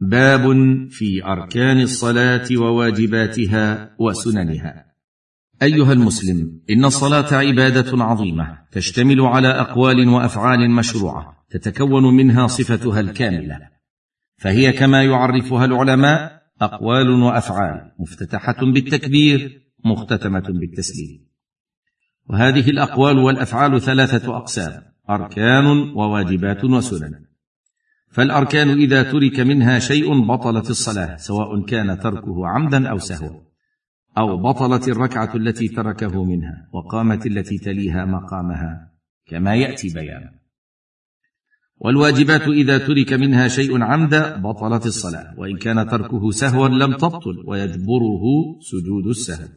باب في أركان الصلاة وواجباتها وسننها. أيها المسلم إن الصلاة عبادة عظيمة تشتمل على أقوال وأفعال مشروعة تتكون منها صفتها الكاملة. فهي كما يعرفها العلماء أقوال وأفعال مفتتحة بالتكبير مختتمة بالتسليم. وهذه الأقوال والأفعال ثلاثة أقسام أركان وواجبات وسنن. فالأركان إذا ترك منها شيء بطلت الصلاة سواء كان تركه عمدا أو سهوا أو بطلت الركعة التي تركه منها وقامت التي تليها مقامها كما يأتي بيانه والواجبات إذا ترك منها شيء عمدا بطلت الصلاة وإن كان تركه سهوا لم تبطل ويجبره سجود السهو.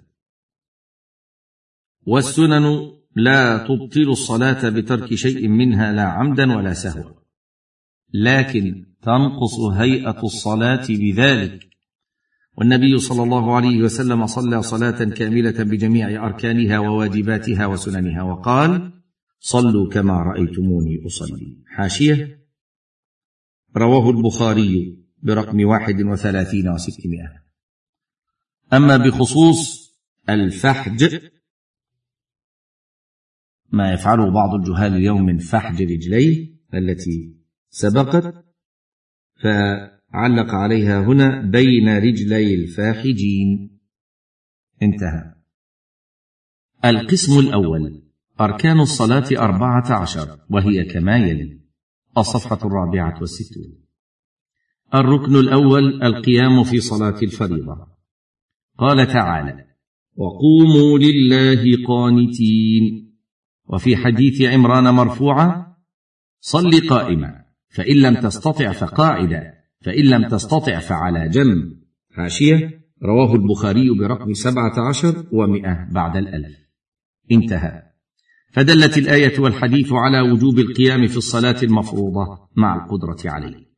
والسنن لا تبطل الصلاة بترك شيء منها لا عمدا ولا سهوا. لكن تنقص هيئة الصلاة بذلك. والنبي صلى الله عليه وسلم صلى صلاة كاملة بجميع أركانها وواجباتها وسننها وقال صلوا كما رأيتموني أصلي. حاشية. رواه البخاري برقم واحد وثلاثين وستمائة. أما بخصوص الفحج ما يفعله بعض الجهال اليوم من فحج رجليه التي سبقت فعلق عليها هنا بين رجلي الفاحجين. انتهى. القسم الأول أركان الصلاة أربعة عشر وهي كما يلي. الصفحة الرابعة والستون. الركن الأول القيام في صلاة الفريضة. قال تعالى وقوموا لله قانتين. وفي حديث عمران مرفوعة صل قائما. فإن لم تستطع فقاعدا فإن لم تستطع فعلى جنب. حاشيه رواه البخاري برقم سبعة عشر ومائه بعد الألف. انتهى. فدلت الآية والحديث على وجوب القيام في الصلاة المفروضة مع القدرة عليه.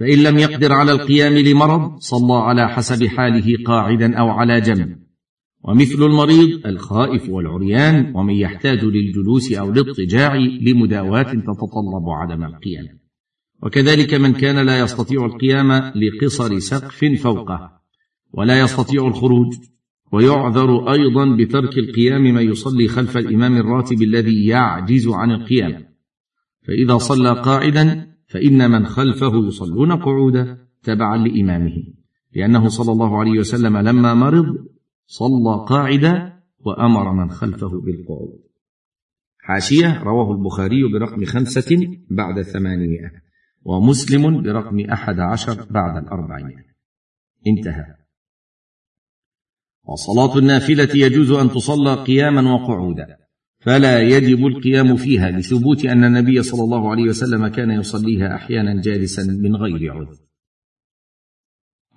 فإن لم يقدر على القيام لمرض صلى على حسب حاله قاعدا أو على جنب. ومثل المريض الخائف والعريان ومن يحتاج للجلوس أو الاضطجاع لمداواة تتطلب عدم القيام. وكذلك من كان لا يستطيع القيام لقصر سقف فوقه ولا يستطيع الخروج ويعذر أيضا بترك القيام من يصلي خلف الإمام الراتب الذي يعجز عن القيام. فإذا صلى قاعدا فإن من خلفه يصلون قعودا تبعا لإمامه لأنه صلى الله عليه وسلم لما مرض صلى قاعدا وأمر من خلفه بالقعود. حاشية رواه البخاري برقم خمسة بعد ثمانمائة ومسلم برقم أحد عشر بعد الاربعين انتهى. وصلاة النافلة يجوز أن تصلى قياما وقعودا فلا يجب القيام فيها لثبوت أن النبي صلى الله عليه وسلم كان يصليها أحيانا جالسا من غير عذر.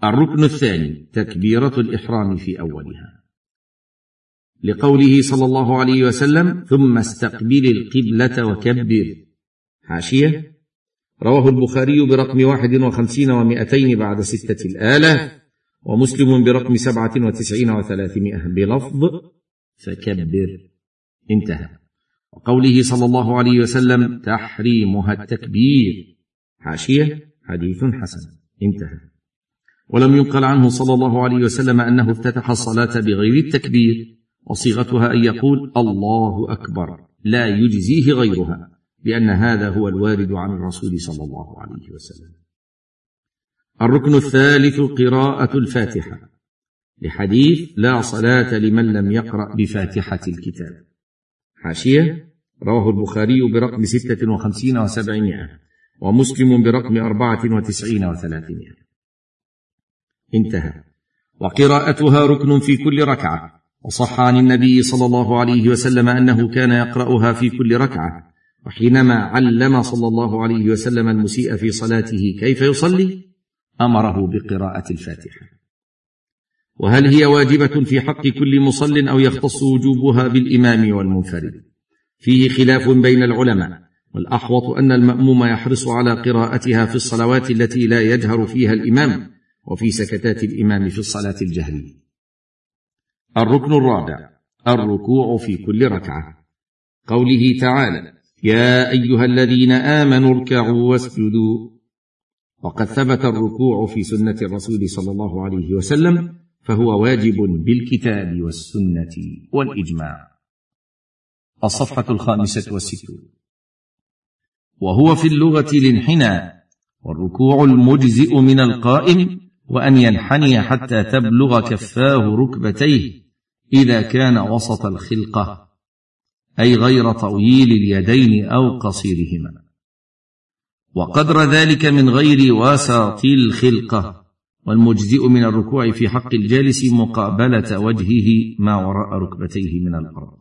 الركن الثاني تكبيرة الإحرام في أولها. لقوله صلى الله عليه وسلم ثم استقبل القبلة وكبر. حاشية. رواه البخاري برقم واحد وخمسين ومائتين بعد ستة الآلاف ومسلم برقم سبعة وتسعين وثلاثمائة بلفظ فكبر. انتهى. وقوله صلى الله عليه وسلم تحريمها التكبير. حاشية. حديث حسن. انتهى. ولم ينقل عنه صلى الله عليه وسلم أنه افتتح الصلاة بغير التكبير وصيغتها أن يقول الله أكبر لا يجزيه غيرها لأن هذا هو الوارد عن الرسول صلى الله عليه وسلم. الركن الثالث قراءة الفاتحة لحديث لا صلاة لمن لم يقرأ بفاتحة الكتاب. حاشية رواه البخاري برقم ستة وخمسين وسبعمائة ومسلم برقم أربعة وتسعين وثلاثمائة. انتهى. وقراءتها ركن في كل ركعة. وصح عن النبي صلى الله عليه وسلم أنه كان يقرأها في كل ركعة. وحينما علم صلى الله عليه وسلم المسيء في صلاته كيف يصلي أمره بقراءة الفاتحة. وهل هي واجبة في حق كل مصل أو يختص وجوبها بالإمام والمنفرد؟ فيه خلاف بين العلماء. والأحوط أن المأموم يحرص على قراءتها في الصلوات التي لا يجهر فيها الإمام. وفي سكتات الإمام في الصلاة الجهريه الركن الرابع الركوع في كل ركعة. قوله تعالى يا أيها الذين آمنوا اركعوا واسجدوا. وقد ثبت الركوع في سنة الرسول صلى الله عليه وسلم فهو واجب بالكتاب والسنة والإجماع. الصفحة الخامسة والستون. وهو في اللغة الانحناء والركوع المجزئ من القائم وأن ينحني حتى تبلغ كفاه ركبتيه إذا كان وسط الخلقة أي غير طويل اليدين أو قصيرهما. وقدر ذلك من غير وسط الخلقة والمجزئ من الركوع في حق الجالس مقابلة وجهه ما وراء ركبتيه من الأرض.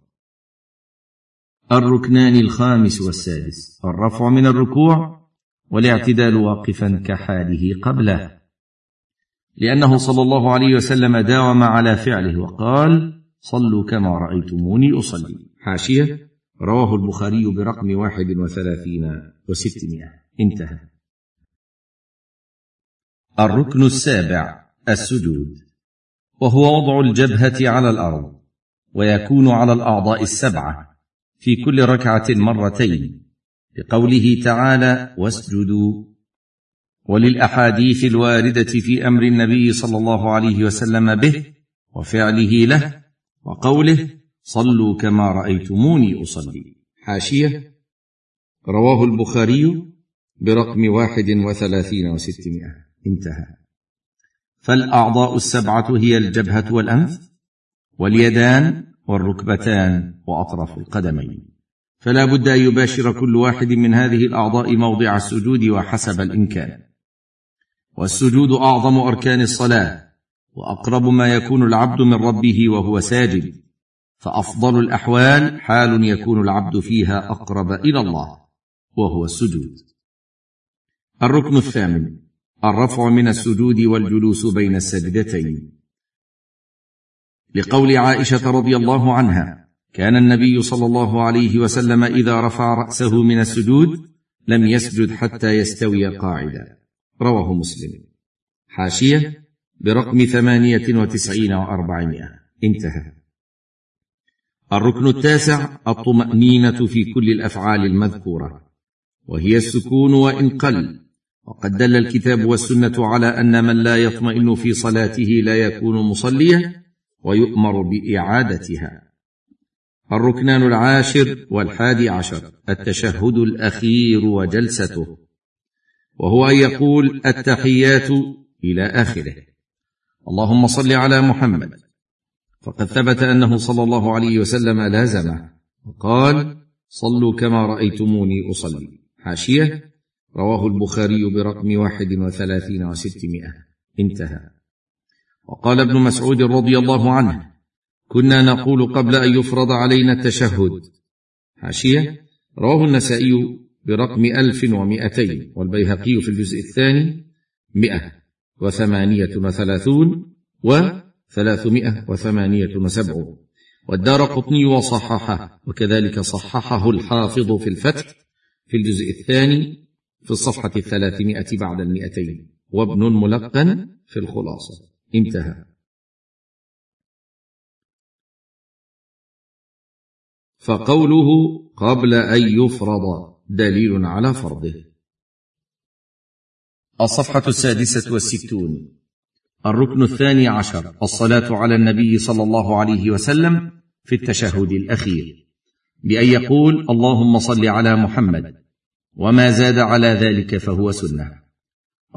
الركنان الخامس والسادس الرفع من الركوع والاعتدال واقفا كحاله قبله. لأنه صلى الله عليه وسلم داوم على فعله وقال صلوا كما رأيتموني أصلي. حاشية رواه البخاري برقم واحد وثلاثين وستمائة. انتهى. الركن السابع السجود. وهو وضع الجبهة على الأرض ويكون على الأعضاء السبعة في كل ركعة مرتين. لقوله تعالى واسجدوا. وللأحاديث الواردة في أمر النبي صلى الله عليه وسلم به وفعله له وقوله صلوا كما رأيتموني أصلي. حاشية. رواه البخاري برقم واحد وثلاثين وستمائة. انتهى. فالأعضاء السبعة هي الجبهة والأنف واليدان والركبتان وأطراف القدمين. فلا بد أن يباشر كل واحد من هذه الأعضاء موضع السجود وحسب الإمكان. والسجود أعظم أركان الصلاة وأقرب ما يكون العبد من ربه وهو ساجد. فأفضل الأحوال حال يكون العبد فيها أقرب إلى الله وهو السجود. الركن الثامن الرفع من السجود والجلوس بين السجدتين. لقول عائشة رضي الله عنها كان النبي صلى الله عليه وسلم إذا رفع رأسه من السجود لم يسجد حتى يستوي قاعدا. رواه مسلم. حاشية برقم ثمانية وتسعين وأربعمائة. انتهى. الركن التاسع الطمأنينة في كل الأفعال المذكورة وهي السكون وإن قل. وقد دل الكتاب والسنة على أن من لا يطمئن في صلاته لا يكون مصليا ويؤمر بإعادتها. الركنان العاشر والحادي عشر التشهد الأخير وجلسته. وهو أن يقول التحيات إلى آخره. اللهم صل على محمد. فقد ثبت أنه صلى الله عليه وسلم لازمه. وقال صلوا كما رأيتموني أصلي. حاشية رواه البخاري برقم واحد وثلاثين وستمائة. انتهى. وقال ابن مسعود رضي الله عنه كنا نقول قبل أن يفرض علينا التشهد. حاشية رواه النسائي برقم ألف ومائتين والبيهقي في الجزء الثاني مئة وثمانية وثلاثون وثلاثمائة وثمانية وسبعون. والدار قطني وصححه وكذلك صححه الحافظ في الفتح في الجزء الثاني في الصفحة الثلاثمائة بعد المئتين. وابن الملقن في الخلاصة. انتهى. فقوله قبل أن يفرض دليل على فرضه. الصفحة السادسة والستون. الركن الثاني عشر. الصلاة على النبي صلى الله عليه وسلم في التشهد الأخير. بأن يقول اللهم صل على محمد. وما زاد على ذلك فهو سنة.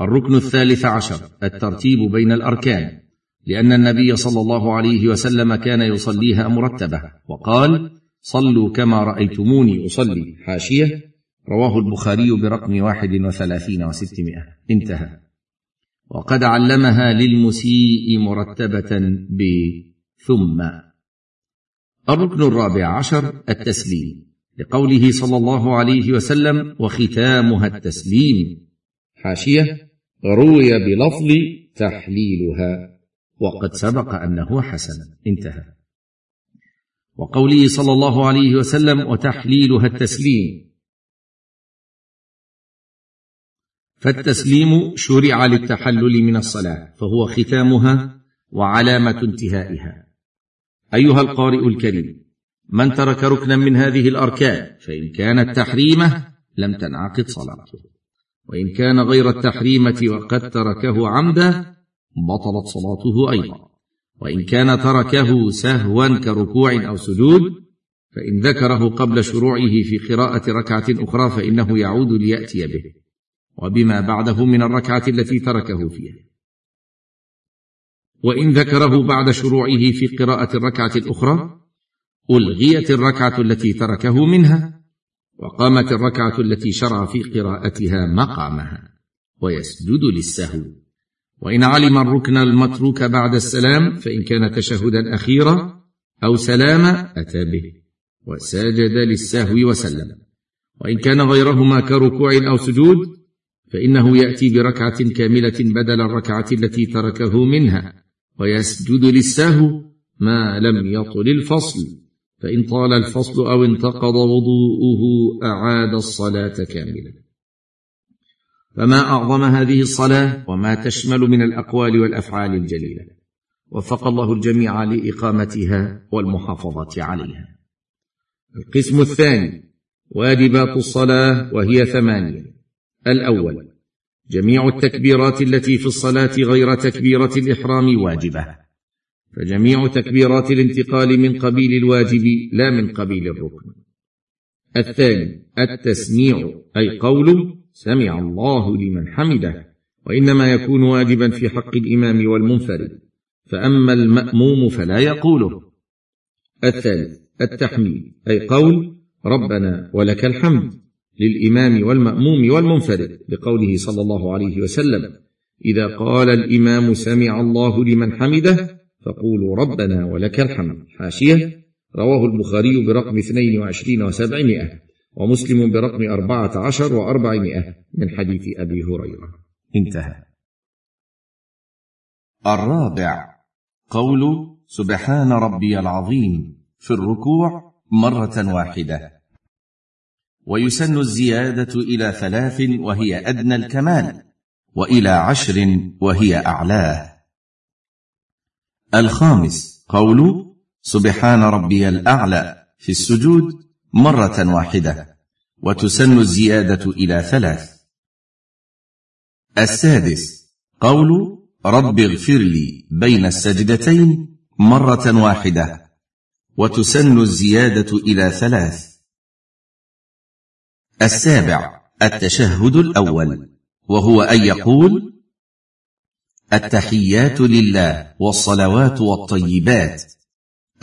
الركن الثالث عشر. الترتيب بين الأركان. لأن النبي صلى الله عليه وسلم كان يصليها مرتبة. وقال صلوا كما رأيتموني أصلي. حاشية. رواه البخاري برقم واحد وثلاثين وستمائة. انتهى. وقد علمها للمسيء مرتبة ب ثم. الركن الرابع عشر التسليم. لقوله صلى الله عليه وسلم وختامها التسليم. حاشية روي بلفظ تحليلها. وقد سبق أنه حسن. انتهى. وقوله صلى الله عليه وسلم وتحليلها التسليم. فالتسليم شرع للتحلل من الصلاة فهو ختامها وعلامة انتهائها. أيها القارئ الكريم من ترك ركنا من هذه الأركان فإن كانت تحريمه لم تنعقد صلاته. وإن كان غير التحريمة وقد تركه عمدا بطلت صلاته أيضا. وإن كان تركه سهوا كركوع أو سجود فإن ذكره قبل شروعه في قراءة ركعة أخرى فإنه يعود ليأتي به. وبما بعده من الركعة التي تركه فيها. وإن ذكره بعد شروعه في قراءة الركعة الأخرى ألغيت الركعة التي تركه منها وقامت الركعة التي شرع في قراءتها مقامها ويسجد للسهو. وإن علم الركن المتروك بعد السلام فإن كان تشهدا أخيرا أو سلاما أتى به وسجد للسهو وسلم. وإن كان غيرهما كركوع أو سجود فإنه يأتي بركعة كاملة بدل الركعة التي تركه منها ويسجد للسهو ما لم يطل الفصل فإن طال الفصل أو انتقض وضوءه أعاد الصلاة كاملة فما أعظم هذه الصلاة؟ وما تشمل من الأقوال والأفعال الجليلة. وفق الله الجميع لإقامتها والمحافظة عليها. القسم الثاني واجبات الصلاة وهي ثمانية. الأول جميع التكبيرات التي في الصلاة غير تكبيرة الإحرام واجبة. فجميع تكبيرات الانتقال من قبيل الواجب لا من قبيل الركن. الثاني التسميع أي قول سمع الله لمن حمده وإنما يكون واجبا في حق الإمام والمنفرد. فأما المأموم فلا يقوله. الثالث التحميد أي قول ربنا ولك الحمد. للإمام والمأموم والمنفرد بقوله صلى الله عليه وسلم إذا قال الإمام سمع الله لمن حمده فقولوا ربنا ولك الحمد. حاشية. رواه البخاري برقم 22 و700 ومسلم برقم 14 و400 من حديث أبي هريرة. انتهى. الرابع. قول سبحان ربي العظيم في الركوع مرة واحدة. ويسن الزيادة إلى ثلاث وهي أدنى الكمال وإلى عشر وهي أعلاه. الخامس قول سبحان ربي الأعلى في السجود مرة واحدة وتسن الزيادة إلى ثلاث. السادس قول رب اغفر لي بين السجدتين مرة واحدة وتسن الزيادة إلى ثلاث. السابع التشهد الأول وهو أن يقول التحيات لله والصلوات والطيبات.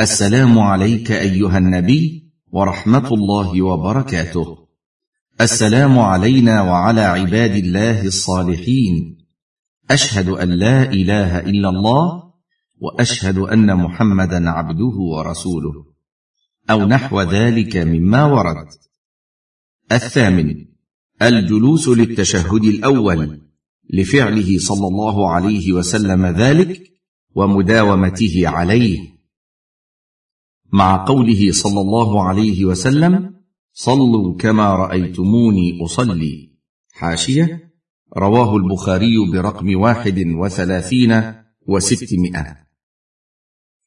السلام عليك أيها النبي ورحمة الله وبركاته. السلام علينا وعلى عباد الله الصالحين. أشهد أن لا إله إلا الله وأشهد أن محمدا عبده ورسوله. أو نحو ذلك مما ورد. الثامن الجلوس للتشهد الأول لفعله صلى الله عليه وسلم ذلك ومداومته عليه. مع قوله صلى الله عليه وسلم صلوا كما رأيتموني أصلي حاشية رواه البخاري برقم واحد وثلاثين وستمائة.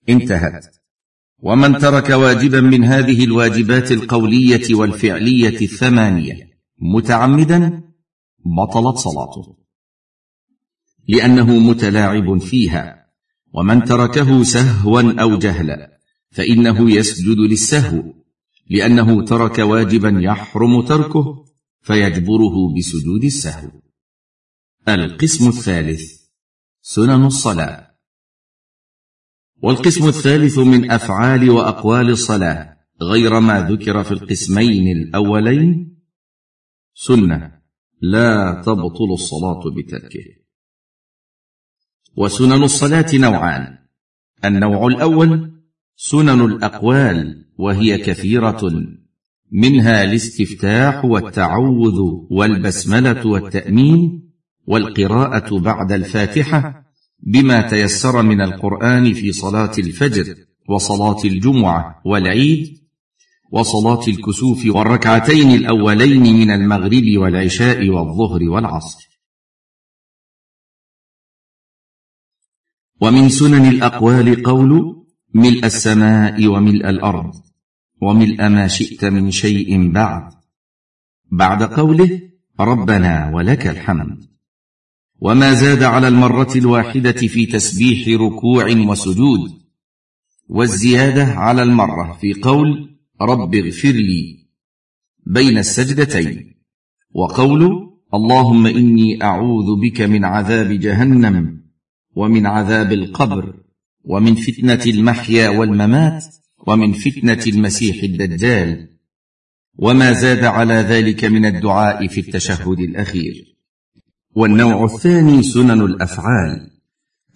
انتهت. ومن ترك واجبا من هذه الواجبات القولية والفعلية الثمانية متعمدا بطلت صلاته. لأنه متلاعب فيها. ومن تركه سهوا أو جهلا فإنه يسجد للسهو. لأنه ترك واجبا يحرم تركه فيجبره بسجود السهو. القسم الثالث سنن الصلاة. والقسم الثالث من أفعال وأقوال الصلاة غير ما ذكر في القسمين الأولين. سنة لا تبطل الصلاة بتركه. وسنن الصلاة نوعان. النوع الأول سنن الأقوال وهي كثيرة. منها الاستفتاح والتعوذ والبسملة والتأمين والقراءة بعد الفاتحة. بما تيسر من القرآن في صلاة الفجر وصلاة الجمعة والعيد وصلاة الكسوف والركعتين الأولين من المغرب والعشاء والظهر والعصر. ومن سنن الأقوال قول ملء السماء وملء الأرض وملء ما شئت من شيء بعد. بعد قوله ربنا ولك الحمد. وما زاد على المرة الواحدة في تسبيح ركوع وسجود. والزيادة على المرة في قول رب اغفر لي بين السجدتين. وقول اللهم إني أعوذ بك من عذاب جهنم ومن عذاب القبر ومن فتنة المحيا والممات ومن فتنة المسيح الدجال. وما زاد على ذلك من الدعاء في التشهد الأخير. والنوع الثاني سنن الأفعال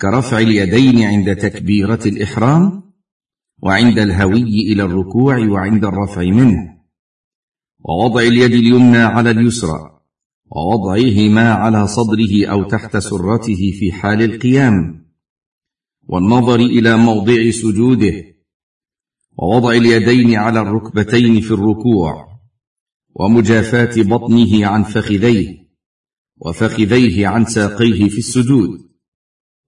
كرفع اليدين عند تكبيرة الإحرام وعند الهوي إلى الركوع وعند الرفع منه ووضع اليد اليمنى على اليسرى ووضعهما على صدره أو تحت سرته في حال القيام والنظر إلى موضع سجوده ووضع اليدين على الركبتين في الركوع ومجافاة بطنه عن فخذيه. وفخذيه عن ساقيه في السجود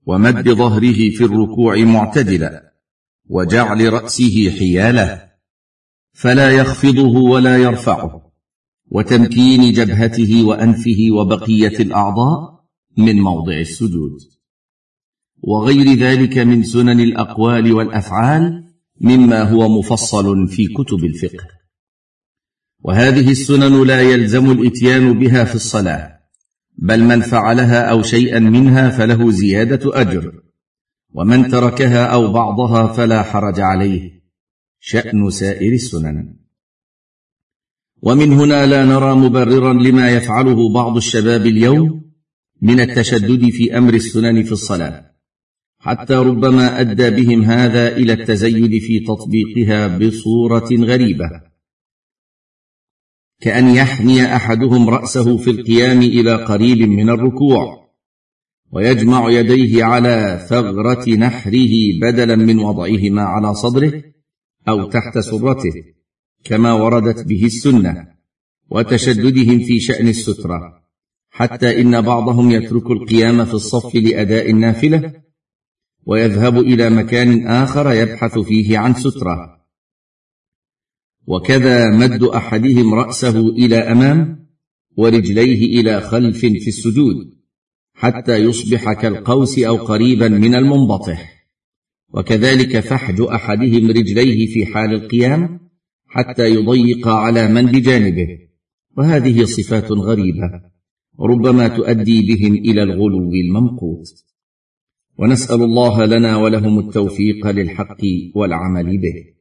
ومد ظهره في الركوع معتدلا وجعل رأسه حياله فلا يخفضه ولا يرفعه وتمكين جبهته وأنفه وبقية الأعضاء من موضع السجود. وغير ذلك من سنن الأقوال والأفعال مما هو مفصل في كتب الفقه. وهذه السنن لا يلزم الإتيان بها في الصلاة. بل من فعلها أو شيئا منها فله زيادة أجر ومن تركها أو بعضها فلا حرج عليه شأن سائر السنن. ومن هنا لا نرى مبررا لما يفعله بعض الشباب اليوم من التشدد في أمر السنن في الصلاة حتى ربما أدى بهم هذا إلى التزيد في تطبيقها بصورة غريبة. كأن يحني أحدهم رأسه في القيام إلى قريب من الركوع ويجمع يديه على ثغرة نحره بدلا من وضعهما على صدره أو تحت سرته كما وردت به السنة وتشددهم في شأن السترة حتى إن بعضهم يترك القيام في الصف لأداء النافلة ويذهب إلى مكان آخر يبحث فيه عن سترة. وكذا مد أحدهم رأسه إلى أمام ورجليه إلى خلف في السجود حتى يصبح كالقوس أو قريبا من المنبطح. وكذلك فحج أحدهم رجليه في حال القيام حتى يضيق على من بجانبه وهذه صفات غريبة ربما تؤدي بهم إلى الغلو الممقوت. ونسأل الله لنا ولهم التوفيق للحق والعمل به.